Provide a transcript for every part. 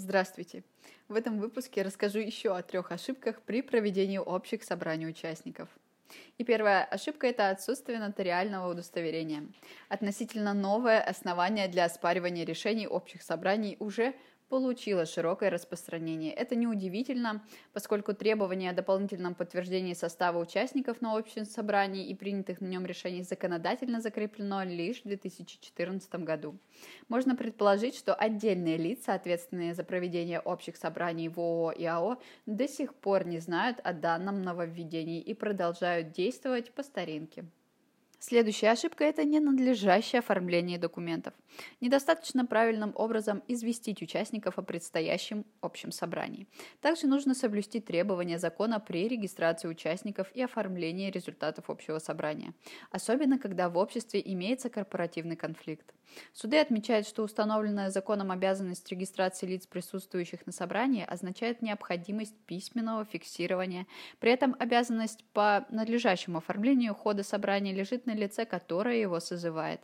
Здравствуйте! В этом выпуске расскажу еще о трех ошибках при проведении общих собраний участников. И первая ошибка – это отсутствие нотариального удостоверения. Относительно новое основание для оспаривания решений общих собраний уже получила широкое распространение. Это неудивительно, поскольку требование о дополнительном подтверждении состава участников на общем собрании и принятых на нем решений законодательно закреплено лишь в 2014 году. Можно предположить, что отдельные лица, ответственные за проведение общих собраний в ООО и АО, до сих пор не знают о данном нововведении и продолжают действовать по старинке. Следующая ошибка – это ненадлежащее оформление документов. Недостаточно правильным образом известить участников о предстоящем общем собрании. Также нужно соблюсти требования закона при регистрации участников и оформлении результатов общего собрания, особенно когда в обществе имеется корпоративный конфликт. Суды отмечают, что установленная законом обязанность регистрации лиц, присутствующих на собрании, означает необходимость письменного фиксирования. При этом обязанность по надлежащему оформлению хода собрания лежит на лице, которое его созывает.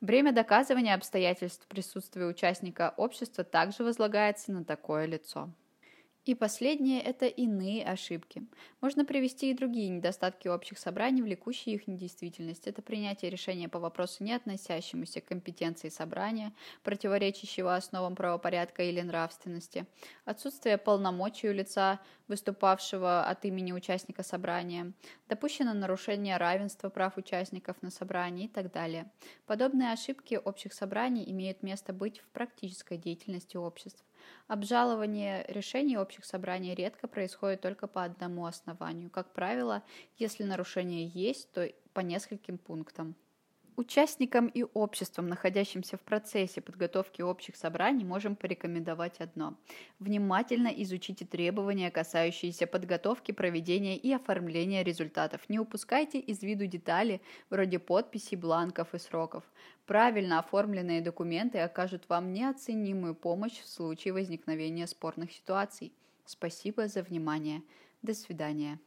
Время доказывания обстоятельств присутствия участника общества также возлагается на такое лицо. И последнее – это иные ошибки. Можно привести и другие недостатки общих собраний, влекущие их недействительность. Это принятие решения по вопросу, не относящемуся к компетенции собрания, противоречащего основам правопорядка или нравственности, отсутствие полномочий у лица, выступавшего от имени участника собрания, допущено нарушение равенства прав участников на собрании и так далее. Подобные ошибки общих собраний имеют место быть в практической деятельности обществ. Обжалование решений общих собраний редко происходит только по одному основанию. Как правило, если нарушение есть, то по нескольким пунктам. Участникам и обществам, находящимся в процессе подготовки общих собраний, можем порекомендовать одно. Внимательно изучите требования, касающиеся подготовки, проведения и оформления результатов. Не упускайте из виду детали вроде подписей, бланков и сроков. Правильно оформленные документы окажут вам неоценимую помощь в случае возникновения спорных ситуаций. Спасибо за внимание. До свидания.